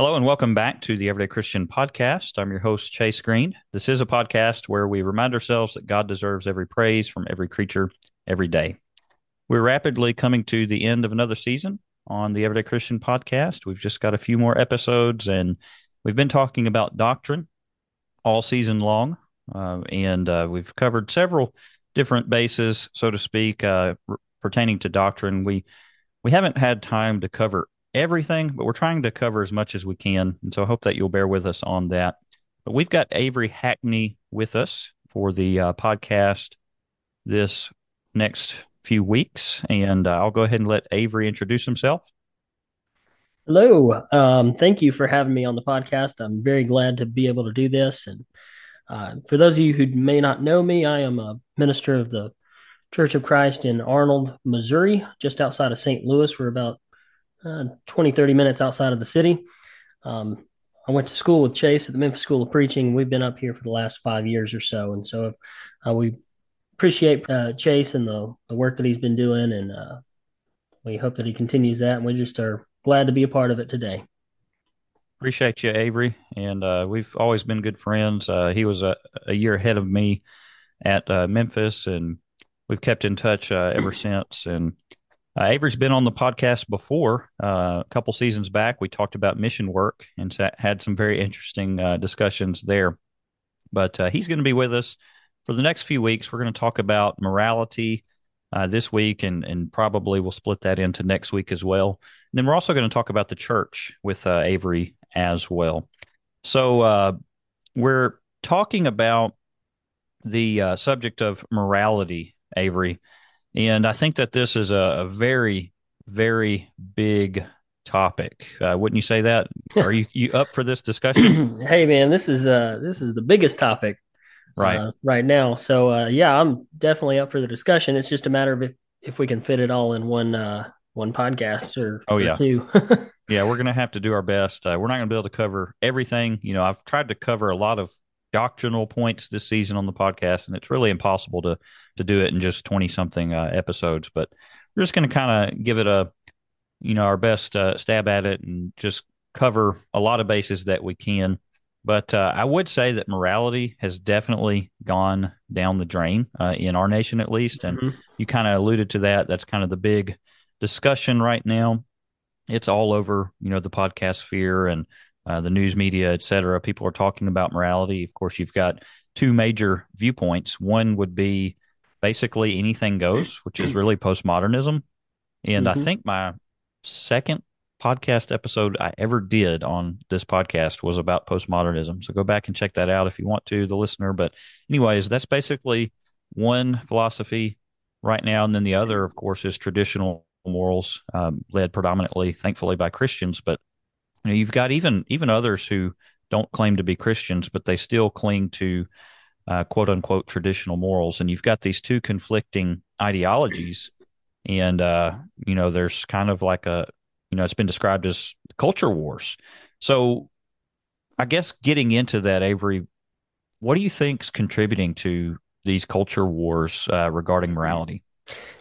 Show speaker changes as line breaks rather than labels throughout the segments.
Hello and welcome back to the Everyday Christian Podcast. I'm your host, Chase Green. This is a podcast where we remind ourselves that God deserves every praise from every creature every day. We're rapidly coming to the end of another season on the Everyday Christian Podcast. We've just got a few more episodes, and we've been talking about doctrine all season long. Uh, and uh, we've covered several different bases, so to speak, uh, r- pertaining to doctrine. We we haven't had time to cover everything, but we're trying to cover as much as we can. And so I hope that you'll bear with us on that. But we've got Avery Hackney with us for the uh, podcast this next few weeks. And uh, I'll go ahead and let Avery introduce himself.
Hello. Um, thank you for having me on the podcast. I'm very glad to be able to do this. And uh, for those of you who may not know me, I am a minister of the Church of Christ in Arnold, Missouri, just outside of St. Louis. We're about uh, 20, 30 minutes outside of the city. Um, I went to school with Chase at the Memphis School of Preaching. We've been up here for the last five years or so. And so uh, we appreciate uh, Chase and the, the work that he's been doing. And uh, we hope that he continues that. And we just are glad to be a part of it today.
Appreciate you, Avery. And uh, we've always been good friends. Uh, he was a, a, year ahead of me at uh, Memphis, and we've kept in touch ever since. And uh, Avery's been on the podcast before. Uh, a couple seasons back, we talked about mission work and had some very interesting uh, discussions there. But uh, he's going to be with us for the next few weeks. We're going to talk about morality uh, this week, and and probably we'll split that into next week as well. And then we're also going to talk about the church with uh, Avery as well. So we're talking about the subject of morality, Avery. And I think that this is a, a very, very big topic. Uh, wouldn't you say that? Are you, you up for this discussion?
hey, man, this is uh, this is the biggest topic
right uh,
right now. So uh, yeah, I'm definitely up for the discussion. It's just a matter of if, if we can fit it all in one uh, one podcast or,
oh,
or
yeah.
two.
yeah, we're gonna have to do our best. Uh, we're not gonna be able to cover everything. You know, I've tried to cover a lot of doctrinal points this season on the podcast, and it's really impossible to to do it in just twenty something uh, episodes. But we're just going to kind of give it a you know our best uh, stab at it and just cover a lot of bases that we can. But uh, I would say that morality has definitely gone down the drain uh, in our nation, at least. And mm-hmm. you kind of alluded to that. That's kind of the big discussion right now. It's all over, you know, the podcast sphere and uh, the news media, et cetera. People are talking about morality. Of course, you've got two major viewpoints. One would be basically anything goes, which is really postmodernism. And mm-hmm. I think my second podcast episode I ever did on this podcast was about postmodernism. So go back and check that out if you want to, the listener. But, anyways, that's basically one philosophy right now. And then the other, of course, is traditional morals, um, led predominantly, thankfully, by Christians. But you know, you've got even even others who don't claim to be Christians, but they still cling to uh, quote unquote traditional morals, and you've got these two conflicting ideologies, and uh, you know, there's kind of like a you know, it's been described as culture wars. So, I guess getting into that, Avery, what do you think's contributing to these culture wars uh, regarding morality?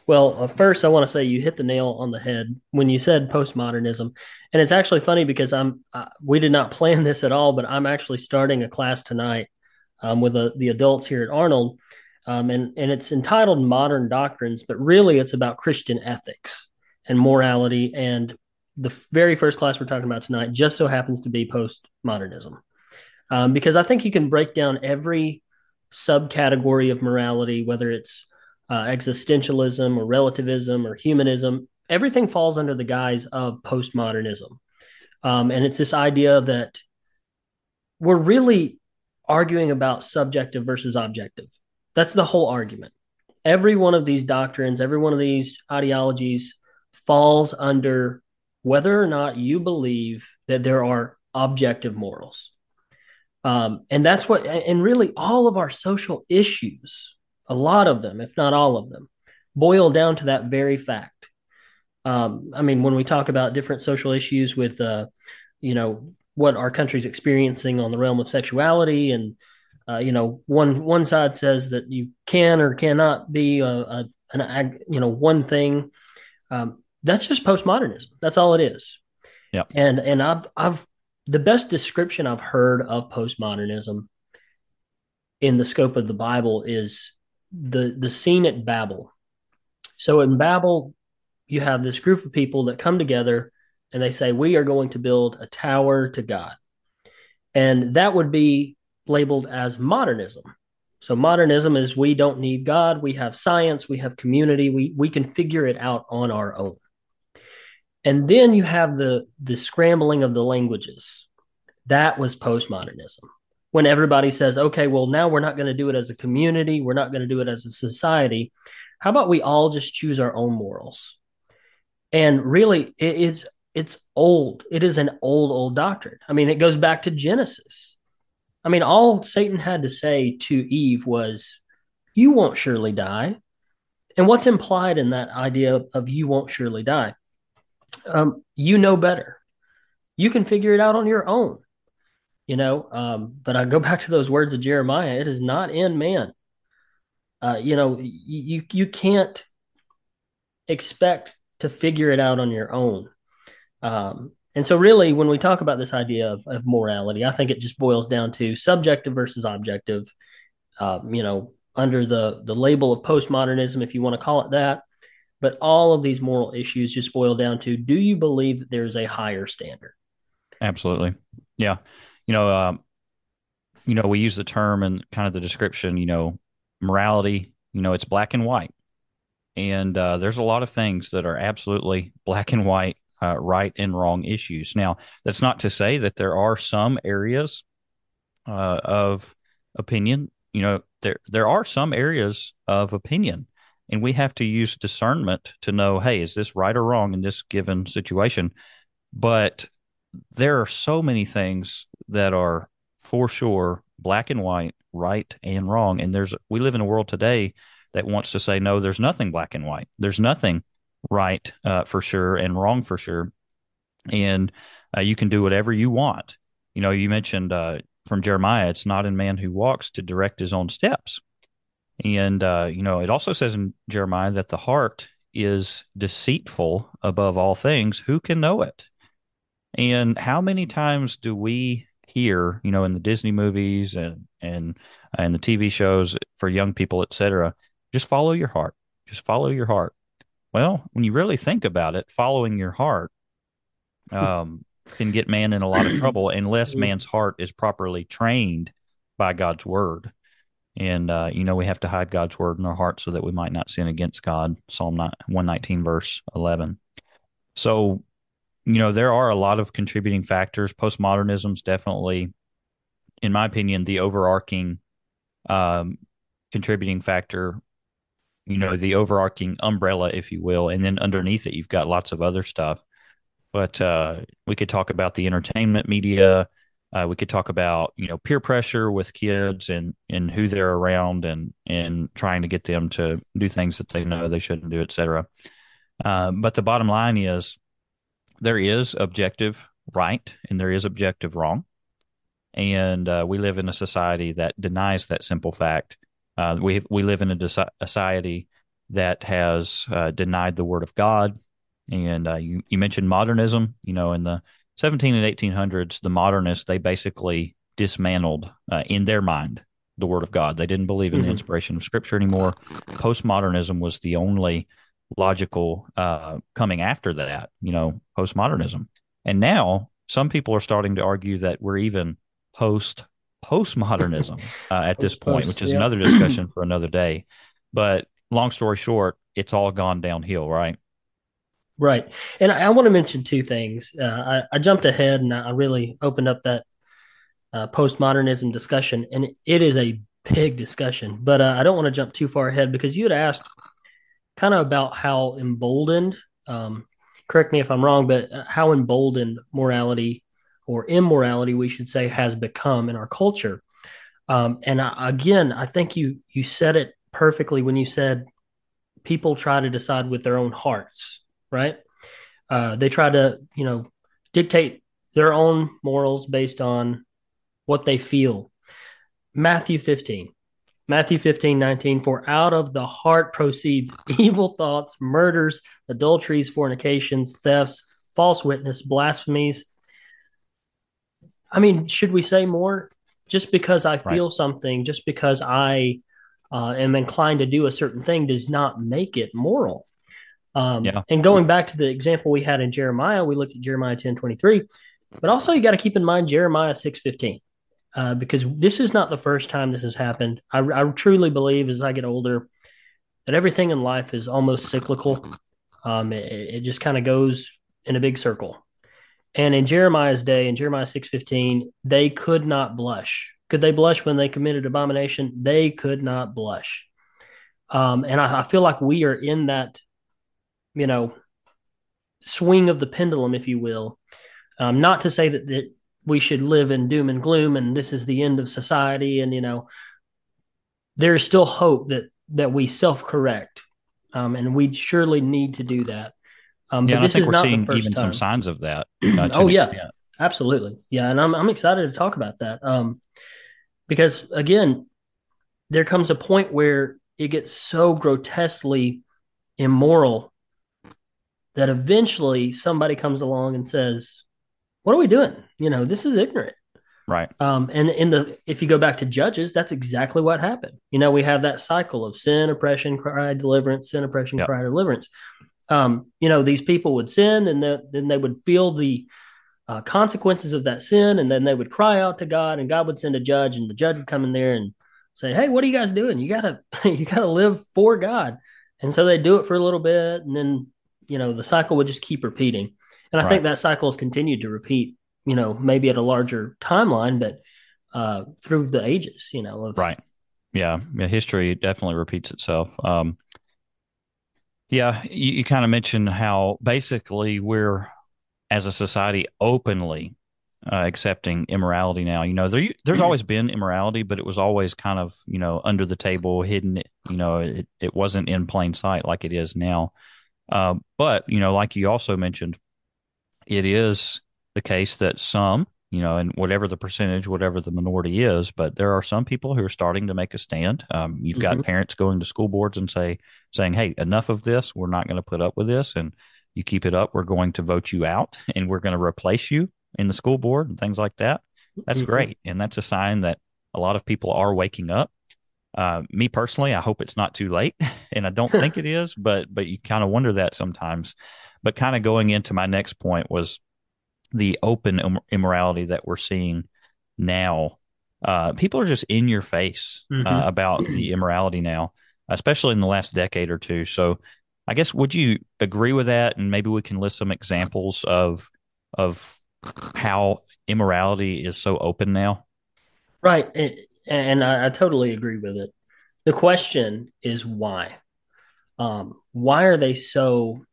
Well, uh, first, I want to say you hit the nail on the head when you said postmodernism, and it's actually funny because I'm uh, we did not plan this at all, but I'm actually starting a class tonight um, with a, the adults here at Arnold, um, and and it's entitled Modern Doctrines, but really it's about Christian ethics and morality. And the very first class we're talking about tonight just so happens to be postmodernism, um, because I think you can break down every subcategory of morality, whether it's uh, existentialism or relativism or humanism, everything falls under the guise of postmodernism. Um, and it's this idea that we're really arguing about subjective versus objective. That's the whole argument. Every one of these doctrines, every one of these ideologies falls under whether or not you believe that there are objective morals. Um, and that's what, and really all of our social issues a lot of them, if not all of them, boil down to that very fact. Um, I mean, when we talk about different social issues with, uh, you know, what our country's experiencing on the realm of sexuality, and uh, you know, one one side says that you can or cannot be a, a an you know one thing. Um, that's just postmodernism. That's all it is.
Yeah.
And and I've I've the best description I've heard of postmodernism in the scope of the Bible is the the scene at Babel. So in Babel, you have this group of people that come together and they say, We are going to build a tower to God. And that would be labeled as modernism. So modernism is we don't need God, we have science, we have community, we we can figure it out on our own. And then you have the the scrambling of the languages. That was postmodernism. When everybody says, okay, well, now we're not going to do it as a community, we're not going to do it as a society. How about we all just choose our own morals? And really, it is it's old. It is an old, old doctrine. I mean, it goes back to Genesis. I mean, all Satan had to say to Eve was, You won't surely die. And what's implied in that idea of you won't surely die? Um, you know better. You can figure it out on your own. You know, um, but I go back to those words of Jeremiah. It is not in man. Uh, you know, you you can't expect to figure it out on your own. Um, and so, really, when we talk about this idea of, of morality, I think it just boils down to subjective versus objective. Um, you know, under the the label of postmodernism, if you want to call it that. But all of these moral issues just boil down to: Do you believe that there is a higher standard?
Absolutely, yeah. You know, um, you know, we use the term and kind of the description. You know, morality. You know, it's black and white, and uh, there's a lot of things that are absolutely black and white uh, right and wrong issues. Now, that's not to say that there are some areas uh, of opinion. You know, there there are some areas of opinion, and we have to use discernment to know, hey, is this right or wrong in this given situation? But there are so many things that are for sure black and white, right and wrong, and there's we live in a world today that wants to say no, there's nothing black and white. There's nothing right uh, for sure and wrong for sure. And uh, you can do whatever you want. You know, you mentioned uh, from Jeremiah, it's not in man who walks to direct his own steps. And, uh, you know, it also says in Jeremiah that the heart is deceitful above all things. Who can know it? And how many times do we hear, you know, in the Disney movies and, and, and the TV shows for young people, et cetera, just follow your heart. Just follow your heart. Well, when you really think about it, following your heart um, can get man in a lot of trouble unless man's heart is properly trained by God's word. And, uh, you know, we have to hide God's word in our heart so that we might not sin against God. Psalm 119, verse 11. So, you know, there are a lot of contributing factors. Postmodernism is definitely, in my opinion, the overarching um, contributing factor you know the overarching umbrella if you will. And then underneath it you've got lots of other stuff. But uh, we could talk about the entertainment media. Uh, we could talk about you know peer pressure with kids and and who they're around and and trying to get them to do things that they know they shouldn't do etc uh, but the bottom line is there is objective right and there is objective wrong and uh, we live in a society that denies that simple fact uh, we we live in a society that has uh, denied the word of God, and uh, you you mentioned modernism. You know, in the 17 and 1800s, the modernists they basically dismantled uh, in their mind the word of God. They didn't believe in mm-hmm. the inspiration of Scripture anymore. Postmodernism was the only logical uh, coming after that. You know, postmodernism, and now some people are starting to argue that we're even post postmodernism uh, at this point, which is another discussion for another day. But long story short, it's all gone downhill, right?
Right. And I, I want to mention two things. Uh, I, I, jumped ahead and I really opened up that uh, postmodernism discussion, and it is a big discussion. But uh, I don't want to jump too far ahead because you had asked kind of about how emboldened, um, correct me if I'm wrong, but uh, how emboldened morality or immorality, we should say, has become in our culture. Um, and I, again, I think you you said it perfectly when you said people try to decide with their own hearts, right? Uh, they try to, you know, dictate their own morals based on what they feel. Matthew 15. Matthew 15, 19, for out of the heart proceeds evil thoughts, murders, adulteries, fornications, thefts, false witness, blasphemies, I mean, should we say more? Just because I feel right. something, just because I uh, am inclined to do a certain thing, does not make it moral. Um, yeah. And going back to the example we had in Jeremiah, we looked at Jeremiah ten twenty three, but also you got to keep in mind Jeremiah six fifteen, uh, because this is not the first time this has happened. I, I truly believe as I get older that everything in life is almost cyclical. Um, it, it just kind of goes in a big circle. And in Jeremiah's day, in Jeremiah 6:15, they could not blush. Could they blush when they committed abomination? They could not blush. Um, and I, I feel like we are in that, you know, swing of the pendulum, if you will. Um, not to say that, that we should live in doom and gloom and this is the end of society. And, you know, there is still hope that that we self correct. Um, and we surely need to do that.
Um, yeah, but this I think is we're seeing even time. some signs of that.
Uh, oh yeah, extent. absolutely. Yeah, and I'm I'm excited to talk about that. Um, because again, there comes a point where it gets so grotesquely immoral that eventually somebody comes along and says, "What are we doing? You know, this is ignorant."
Right.
Um, and in the if you go back to Judges, that's exactly what happened. You know, we have that cycle of sin, oppression, cry, deliverance, sin, oppression, yep. cry, deliverance um, you know, these people would sin and the, then they would feel the uh, consequences of that sin. And then they would cry out to God and God would send a judge and the judge would come in there and say, Hey, what are you guys doing? You gotta, you gotta live for God. And so they do it for a little bit. And then, you know, the cycle would just keep repeating. And I right. think that cycle has continued to repeat, you know, maybe at a larger timeline, but uh, through the ages, you know,
of, right. Yeah. yeah. History definitely repeats itself. Um, yeah, you, you kind of mentioned how basically we're, as a society, openly uh, accepting immorality now. You know, there, there's always been immorality, but it was always kind of you know under the table, hidden. You know, it it wasn't in plain sight like it is now. Uh, but you know, like you also mentioned, it is the case that some you know, and whatever the percentage, whatever the minority is, but there are some people who are starting to make a stand. Um, you've got mm-hmm. parents going to school boards and say, saying, "Hey, enough of this. We're not going to put up with this, and you keep it up, we're going to vote you out, and we're going to replace you in the school board and things like that." That's mm-hmm. great, and that's a sign that a lot of people are waking up. Uh, me personally, I hope it's not too late, and I don't think it is, but but you kind of wonder that sometimes. But kind of going into my next point was the open immorality that we're seeing now. Uh, people are just in your face uh, mm-hmm. uh, about the immorality now, especially in the last decade or two. So, I guess would you agree with that? And maybe we can list some examples of of how immorality is so open now.
Right, and I, I totally agree with it. The question is why. Um, why are they so?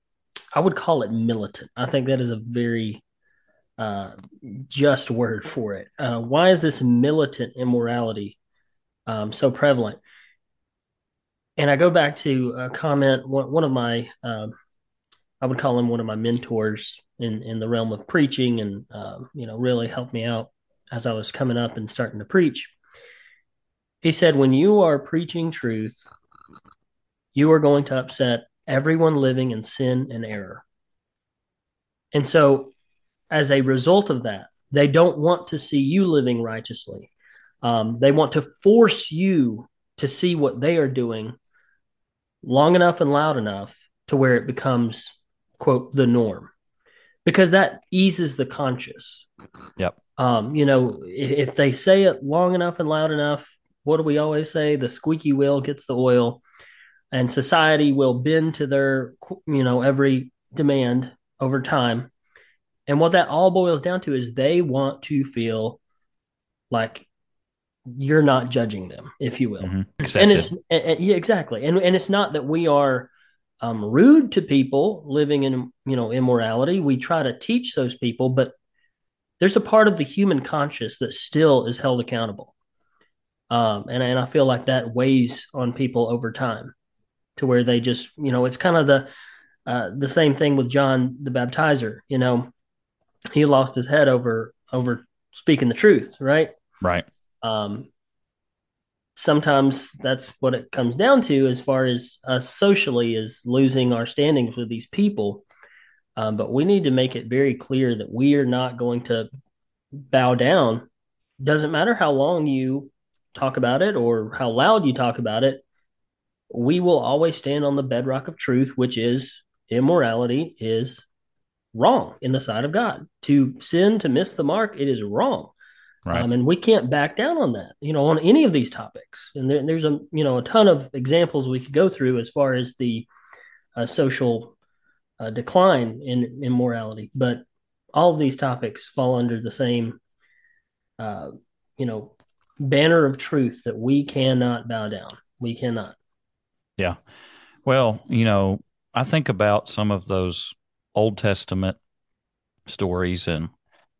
I would call it militant. I think that is a very uh, just word for it. Uh, why is this militant immorality um, so prevalent? And I go back to a comment one, one of my, uh, I would call him one of my mentors in in the realm of preaching, and um, you know, really helped me out as I was coming up and starting to preach. He said, "When you are preaching truth, you are going to upset everyone living in sin and error." And so as a result of that, they don't want to see you living righteously. Um, they want to force you to see what they are doing long enough and loud enough to where it becomes, quote, the norm, because that eases the conscience.
Yep.
Um, you know, if, if they say it long enough and loud enough, what do we always say? The squeaky wheel gets the oil, and society will bend to their, you know, every demand over time and what that all boils down to is they want to feel like you're not judging them, if you will. Mm-hmm. And it's and, and, yeah, exactly. And and it's not that we are um, rude to people living in you know immorality. We try to teach those people, but there's a part of the human conscious that still is held accountable. Um, and and I feel like that weighs on people over time, to where they just you know it's kind of the uh, the same thing with John the Baptizer. You know, he lost his head over over speaking the truth, right?
Right.
Um, sometimes that's what it comes down to as far as us socially is losing our standings with these people. Um, but we need to make it very clear that we are not going to bow down, doesn't matter how long you talk about it or how loud you talk about it, we will always stand on the bedrock of truth, which is immorality is wrong in the sight of God. To sin, to miss the mark, it is wrong. Right. Um, and we can't back down on that, you know, on any of these topics. And there, there's a, you know, a ton of examples we could go through as far as the uh, social uh, decline in immorality. But all of these topics fall under the same, uh, you know, banner of truth that we cannot bow down. We cannot.
Yeah. Well, you know, I think about some of those Old Testament stories and,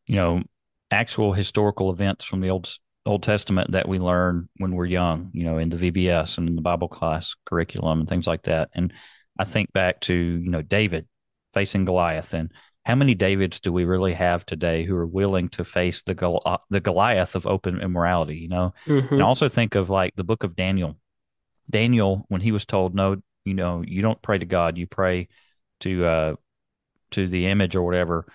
you know, actual historical events from the Old Old Testament that we learn when we're young, you know, in the VBS and in the Bible class curriculum and things like that. And I think back to, you know, David facing Goliath and how many Davids do we really have today who are willing to face the Gol- uh, the Goliath of open immorality, you know? Mm-hmm. And also think of like the book of Daniel. Daniel when he was told no, you know, you don't pray to God, you pray to uh to the image or whatever,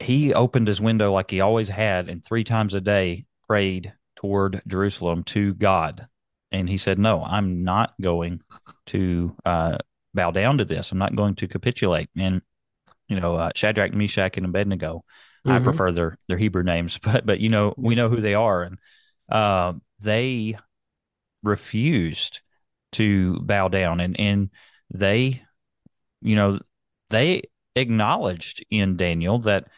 he opened his window like he always had and three times a day prayed toward Jerusalem to God. And he said, No, I'm not going to uh, bow down to this. I'm not going to capitulate. And, you know, uh, Shadrach, Meshach, and Abednego, mm-hmm. I prefer their, their Hebrew names, but, but, you know, we know who they are. And uh, they refused to bow down. And, and they, you know, they acknowledged in Daniel that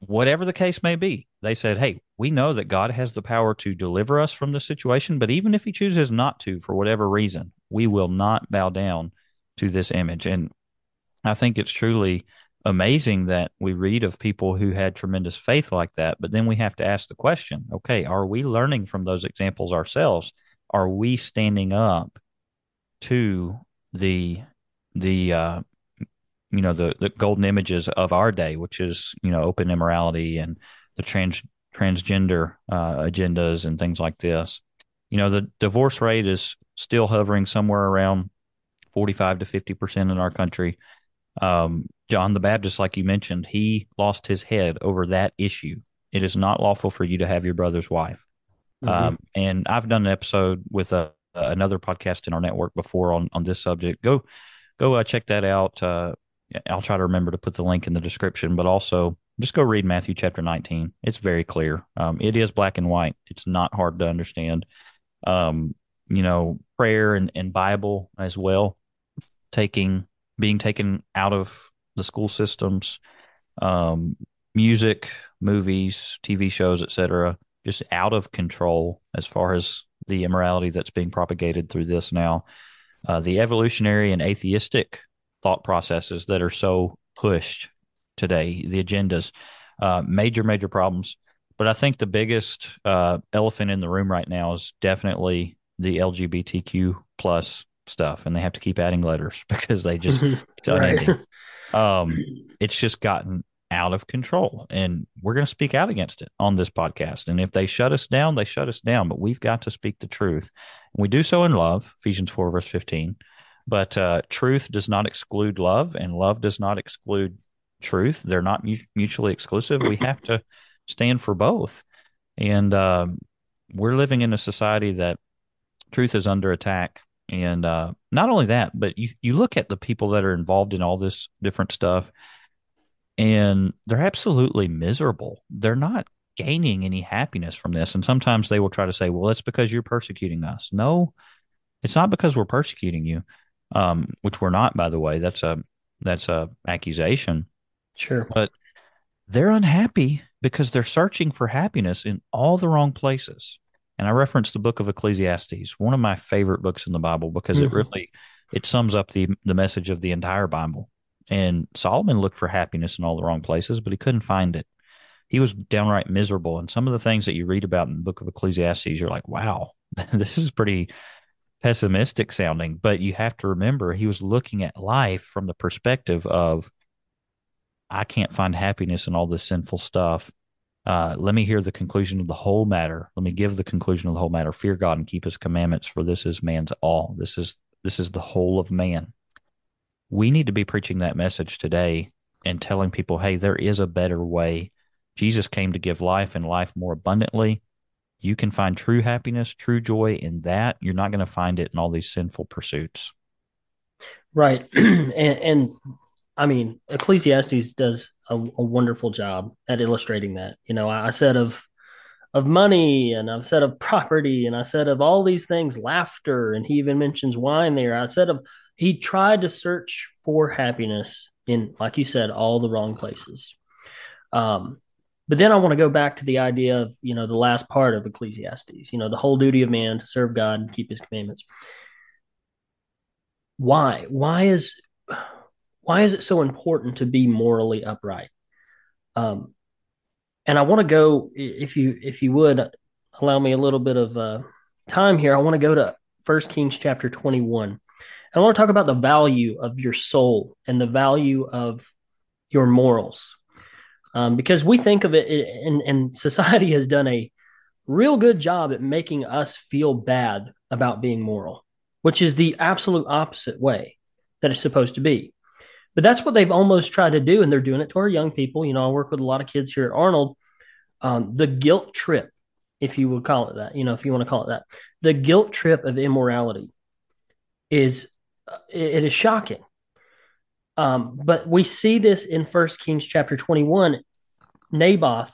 whatever the case may be, they said, Hey, we know that God has the power to deliver us from this situation, but even if he chooses not to, for whatever reason, we will not bow down to this image. And I think it's truly amazing that we read of people who had tremendous faith like that, but then we have to ask the question okay, are we learning from those examples ourselves? Are we standing up to the the uh, you know the the golden images of our day, which is you know open immorality and the trans transgender uh, agendas and things like this. You know the divorce rate is still hovering somewhere around forty five to fifty percent in our country. Um, John the Baptist, like you mentioned, he lost his head over that issue. It is not lawful for you to have your brother's wife. Mm-hmm. Um, and I've done an episode with a, another podcast in our network before on on this subject. Go go uh, check that out. Uh, I'll try to remember to put the link in the description, but also just go read Matthew chapter 19. It's very clear. Um, it is black and white. It's not hard to understand. Um, you know, prayer and, and Bible as well, taking, being taken out of the school systems, um, music, movies, TV shows, etc., just out of control as far as the immorality that's being propagated through this now. Uh, the evolutionary and atheistic thought processes that are so pushed today, the agendas, uh, major, major problems. But I think the biggest uh, elephant in the room right now is definitely the LGBTQ plus stuff, and they have to keep adding letters because they just it's unending. Um, it's just gotten out of control, and we're going to speak out against it on this podcast. And if they shut us down, they shut us down. But we've got to speak the truth, and we do so in love. Ephesians four verse fifteen. But uh, truth does not exclude love, and love does not exclude truth. They're not mu- mutually exclusive. We have to stand for both. And uh, we're living in a society that truth is under attack. And uh, not only that, but you, you look at the people that are involved in all this different stuff, and they're absolutely miserable. They're not gaining any happiness from this. And sometimes they will try to say, well, it's because you're persecuting us. No, it's not because we're persecuting you um, which we're not, by the way. That's a that's a accusation.
Sure,
but they're unhappy because they're searching for happiness in all the wrong places. And I referenced the book of Ecclesiastes, one of my favorite books in the Bible, because mm-hmm. it really it sums up the the message of the entire Bible. And Solomon looked for happiness in all the wrong places, but he couldn't find it. He was downright miserable. And some of the things that you read about in the book of Ecclesiastes, you're like, wow, this is pretty pessimistic sounding, but you have to remember he was looking at life from the perspective of, I can't find happiness in all this sinful stuff. Uh, let me hear the conclusion of the whole matter. Let me give the conclusion of the whole matter. Fear God and keep His commandments, for this is man's all. This is this is the whole of man. We need to be preaching that message today and telling people, hey, there is a better way Jesus came to give life and life more abundantly. You can find true happiness, true joy in that. You're not going to find it in all these sinful pursuits.
Right. and, and I mean, Ecclesiastes does a, a, wonderful job at illustrating that. You know, I, I said of of money and I've said of property and I said of all these things, laughter, and he even mentions wine there. I said of he tried to search for happiness in, like you said, all the wrong places. Um, but then I want to go back to the idea of, you know, the last part of Ecclesiastes, you know, the whole duty of man to serve God and keep his commandments. Why? Why is why is it so important to be morally upright? Um, and I want to go, if you if you would allow me a little bit of uh, time here, I want to go to First Kings chapter twenty one. I want to talk about the value of your soul and the value of your morals, um, because we think of it, and, and society has done a real good job at making us feel bad about being moral, which is the absolute opposite way that it's supposed to be. But that's what they've almost tried to do, and they're doing it to our young people. You know, I work with a lot of kids here at Arnold. Um, the guilt trip, if you would call it that, you know, if you want to call it that, the guilt trip of immorality is it, it is shocking. Um, but we see this in First Kings chapter twenty-one. Naboth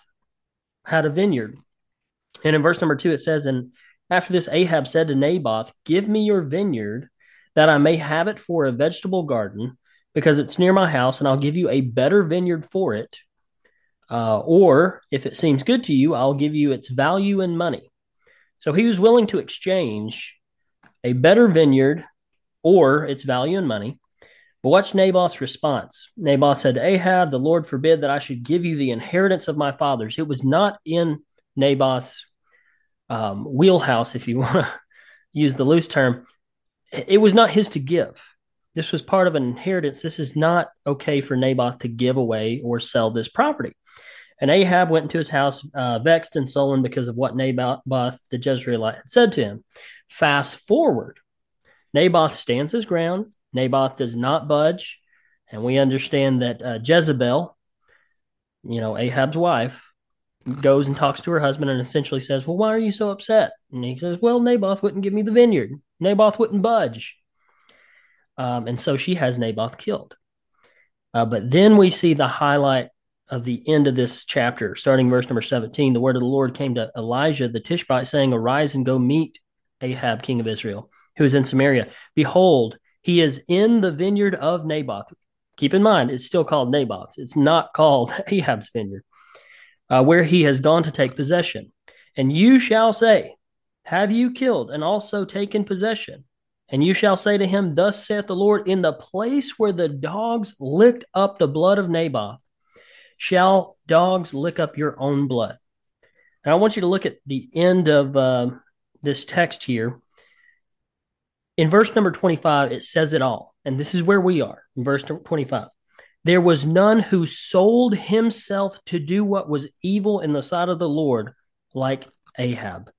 had a vineyard, and in verse number two it says, "And after this, Ahab said to Naboth, Give me your vineyard, that I may have it for a vegetable garden." because it's near my house and I'll give you a better vineyard for it. Uh, or if it seems good to you, I'll give you its value in money. So he was willing to exchange a better vineyard or its value in money. But watch Naboth's response. Naboth said to Ahab, The Lord forbid that I should give you the inheritance of my fathers. It was not in Naboth's um, wheelhouse, if you want to use the loose term. It was not his to give. This was part of an inheritance. This is not okay for Naboth to give away or sell this property. And Ahab went into his house, uh, vexed and sullen because of what Naboth the Jezreelite had said to him. Fast forward, Naboth stands his ground. Naboth does not budge. And we understand that uh, Jezebel, you know, Ahab's wife, goes and talks to her husband and essentially says, Well, why are you so upset? And he says, Well, Naboth wouldn't give me the vineyard. Naboth wouldn't budge. Um, and so she has Naboth killed. Uh, but then we see the highlight of the end of this chapter, starting verse number 17. The word of the Lord came to Elijah the Tishbite, saying, Arise and go meet Ahab, king of Israel, who is in Samaria. Behold, he is in the vineyard of Naboth. Keep in mind, it's still called Naboth. It's not called Ahab's vineyard, uh, where he has gone to take possession. And you shall say, Have you killed and also taken possession? And you shall say to him, Thus saith the Lord, in the place where the dogs licked up the blood of Naboth, shall dogs lick up your own blood. Now, I want you to look at the end of uh, this text here. In verse number 25, it says it all. And this is where we are in verse 25. There was none who sold himself to do what was evil in the sight of the Lord, like Ahab,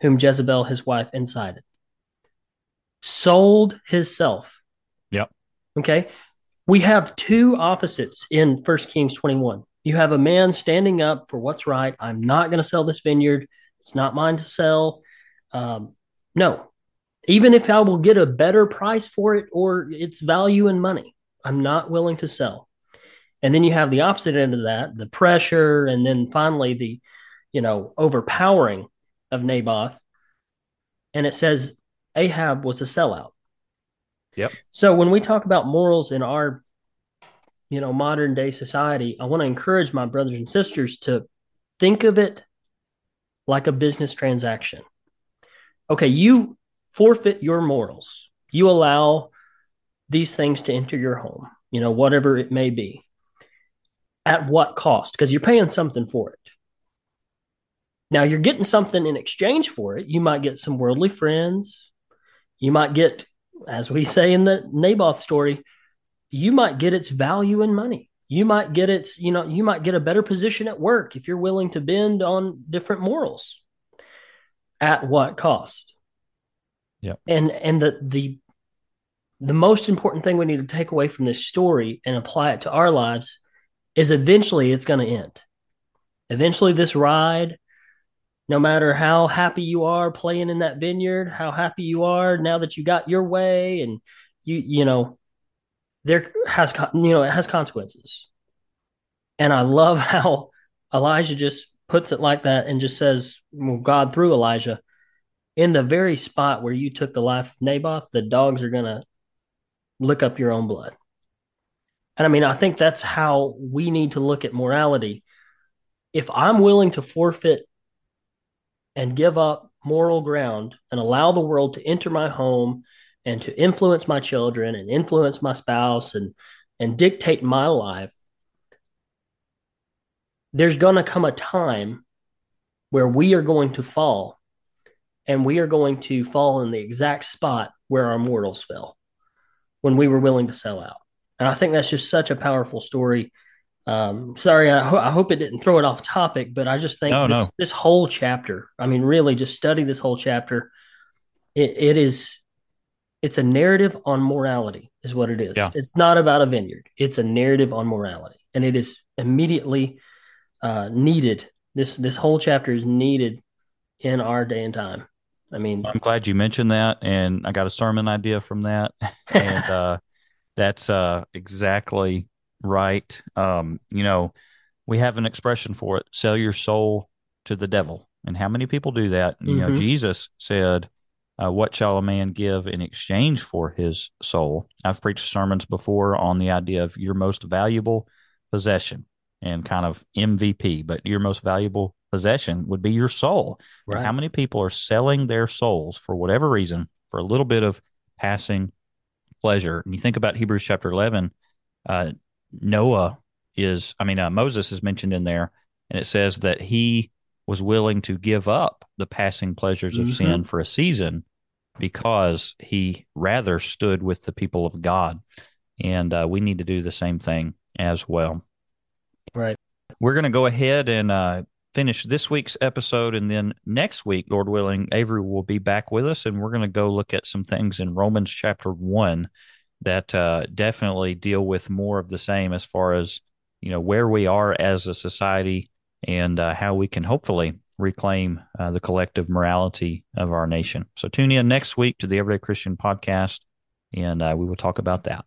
whom Jezebel his wife incited sold himself.
Yep.
Okay. We have two opposites in First Kings 21. You have a man standing up for what's right. I'm not going to sell this vineyard. It's not mine to sell. Um, no, even if I will get a better price for it or its value in money, I'm not willing to sell. And then you have the opposite end of that, the pressure, and then finally the, you know, overpowering of Naboth. And it says, Ahab was a sellout.
Yep.
So when we talk about morals in our, you know, modern day society, I want to encourage my brothers and sisters to think of it like a business transaction. Okay, you forfeit your morals. You allow these things to enter your home, you know, whatever it may be. At what cost? Because you're paying something for it. Now you're getting something in exchange for it. You might get some worldly friends, you might get, as we say in the Naboth story, you might get its value in money. You might get its, you know, you might get a better position at work if you're willing to bend on different morals. At what cost?
Yeah.
And and the the the most important thing we need to take away from this story and apply it to our lives is eventually it's going to end. eventually this ride, no matter how happy you are playing in that vineyard, how happy you are now that you got your way and you you know there has you know it has consequences. And I love how Elijah just puts it like that and just says, well, God through Elijah, in the very spot where you took the life of Naboth, the dogs are going to lick up your own blood. And I mean, I think that's how we need to look at morality. If I'm willing to forfeit and give up moral ground and allow the world to enter my home and to influence my children and influence my spouse and and dictate my life there's going to come a time where we are going to fall and we are going to fall in the exact spot where our mortals fell when we were willing to sell out. And I think that's just such a powerful story. Um, sorry, I, ho- I, hope it didn't throw it off topic, but I just think
no,
this,
no.
this, whole chapter, I mean, really just study this whole chapter. It, it is, it's a narrative on morality, is what it is.
Yeah.
It's not about a vineyard, it's a narrative on morality. And it is immediately uh, needed. This this whole chapter is needed in our day and time. I mean,
I'm glad you mentioned that, and I got a sermon idea from that, and uh, that's uh, exactly right. Um, you know, we have an expression for it: "Sell your soul to the devil." And how many people do that? You mm-hmm. know, Jesus said, uh, "What shall a man give in exchange for his soul?" I've preached sermons before on the idea of your most valuable possession and kind of MVP, but your most valuable possession would be your soul. Right. And how many people are selling their souls for whatever reason for a little bit of passing pleasure? And you think about Hebrews chapter 11, uh, Noah is, I mean, uh, Moses is mentioned in there, and it says that he was willing to give up the passing pleasures of mm-hmm. sin for a season because he rather stood with the people of God. And uh, we need to do the same thing as well.
Right.
We're going to go ahead and uh, finish this week's episode. And then next week, Lord willing, Avery will be back with us. And we're going to go look at some things in Romans chapter one that uh, definitely deal with more of the same as far as, you know, where we are as a society and uh, how we can hopefully reclaim uh, the collective morality of our nation. So tune in next week to the Everyday Christian podcast, and uh, we will talk about that.